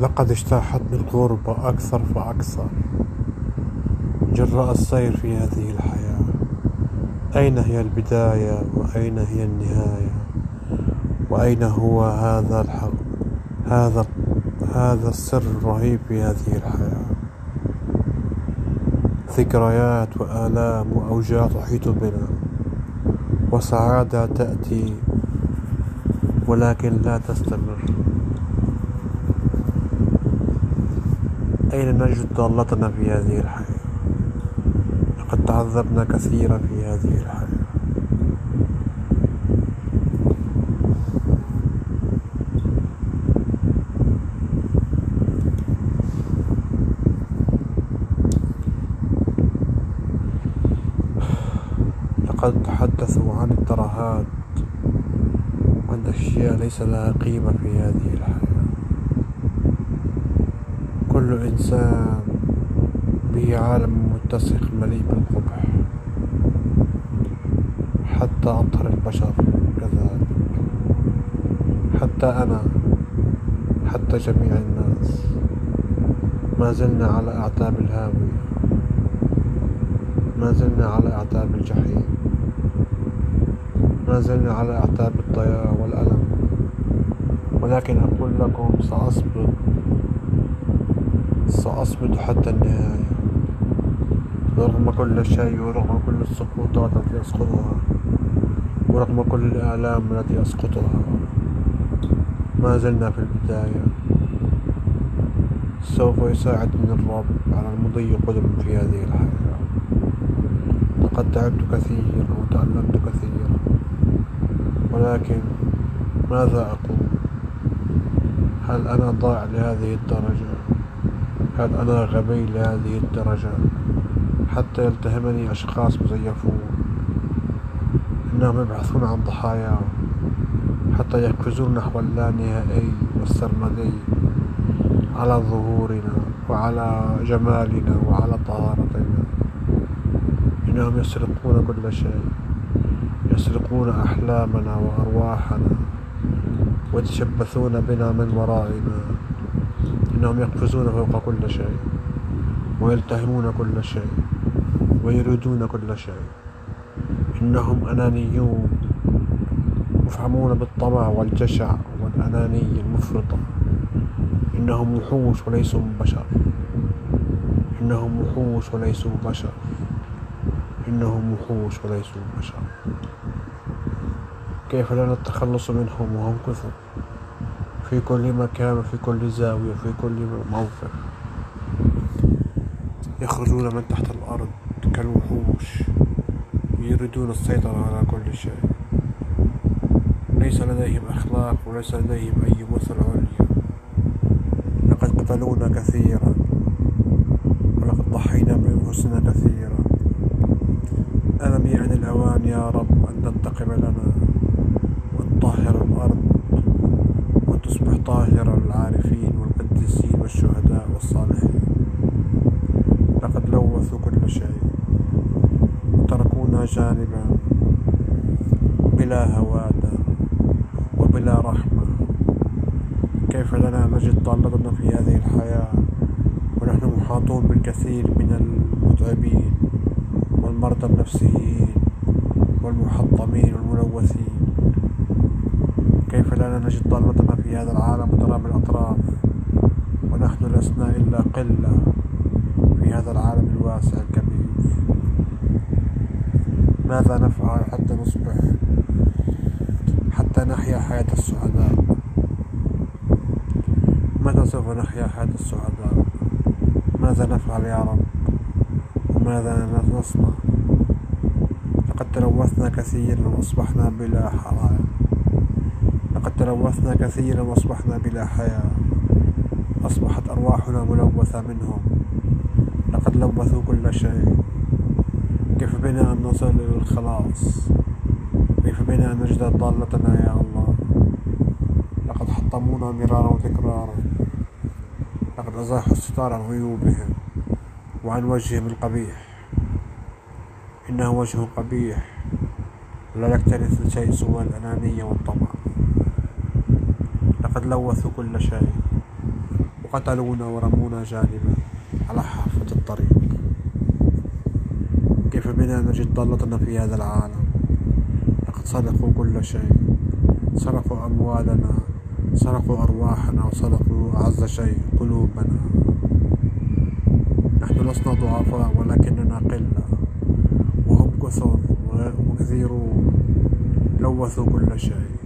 لقد اجتاحتني الغربة أكثر فأكثر جراء السير في هذه الحياة. أين هي البداية وأين هي النهاية؟ وأين هو هذا الحق هذا هذا السر الرهيب في هذه الحياة؟ ذكريات وآلام وأوجاع تحيط بنا. وسعادة تأتي ولكن لا تستمر. أين نجد ضالتنا في هذه الحياة؟ لقد تعذبنا كثيرا في هذه الحياة. لقد تحدثوا عن الترهات عن أشياء ليس لها قيمة في هذه الحياة. كل إنسان به عالم متسق مليء بالقبح. حتى أطهر البشر كذلك. حتى أنا حتى جميع الناس. ما زلنا على أعتاب الهاوية ما زلنا على أعتاب الجحيم. ما زلنا على أعتاب الضياع والألم. ولكن أقول لكم سأصبر. سأصمد حتى النهاية. رغم كل شيء ورغم كل السقوطات التي أسقطها ورغم كل الآلام التي أسقطها ما زلنا في البداية. سوف يساعدني الرب على المضي قدما في هذه الحياة. لقد تعبت كثيرا وتألمت كثيرا ولكن ماذا أقول؟ هل أنا ضائع لهذه الدرجة؟ هل أنا غبي لهذه الدرجة حتى يلتهمني أشخاص مزيفون. إنهم يبحثون عن ضحاياهم حتى يقفزون نحو اللانهائي والسرمدي على ظهورنا وعلى جمالنا وعلى طهارتنا. إنهم يسرقون كل شيء يسرقون أحلامنا وأرواحنا ويتشبثون بنا من ورائنا. إنهم يقفزون فوق كل شيء ويلتهمون كل شيء ويريدون كل شيء. إنهم أنانيون مفعمون بالطمع والجشع والأنانية المفرطة إنهم وحوش وليسوا بشر. إنهم وحوش وليسوا بشر. إنهم وحوش وليسوا بشر. كيف لنا التخلص منهم وهم كثر في كل مكان وفي كل زاوية وفي كل موقف يخرجون من تحت الأرض كالوحوش يريدون السيطرة على كل شيء. ليس لديهم أخلاق وليس لديهم أي مثل عليا. لقد قتلونا كثيرا ولقد ضحينا بأنفسنا كثيرا. ألم يعن الأوان يا رب أن تنتقم لنا؟ وتصبح طاهرة للعارفين والقديسين والشهداء والصالحين. لقد لوثوا كل شيء وتركونا جانبا بلا هوادة وبلا رحمة. كيف لنا نجد ضالتنا في هذه الحياة ونحن محاطون بالكثير من المتعبين والمرضى النفسيين والمحطمين والملوثين. كيف لا نجد ضالتنا في هذا العالم ونرى بالأطراف ونحن لسنا إلا قلة في هذا العالم الواسع الكبير. ماذا نفعل حتى نصبح حتى نحيا حياة السعداء؟ متى سوف نحيا حياة السعداء؟ ماذا نفعل يا رب؟ وماذا نصنع؟ لقد تلوثنا كثيرا وأصبحنا بلا حرائق. لقد تلوثنا كثيرا وأصبحنا بلا حياة. أصبحت أرواحنا ملوثة منهم. لقد لوثوا كل شيء. كيف بنا أن نصل إلى الخلاص؟ كيف بنا أن نجد ضالتنا يا الله؟ لقد حطمونا مرارا وتكرارا. لقد أزاحوا الستار عن عيوبهم وعن وجههم القبيح. إنه وجه قبيح. لا يكترث شيء سوى الأنانية والطمع. لقد لوثوا كل شيء قتلونا ورمونا جانبا على حافة الطريق. كيف بنا نجد ضالتنا في هذا العالم؟ لقد سرقوا كل شيء. سرقوا أموالنا سرقوا أرواحنا وسرقوا أعز شيء قلوبنا. نحن لسنا ضعفاء ولكننا قلة. وهم كثر وكثيرون لوثوا كل شيء.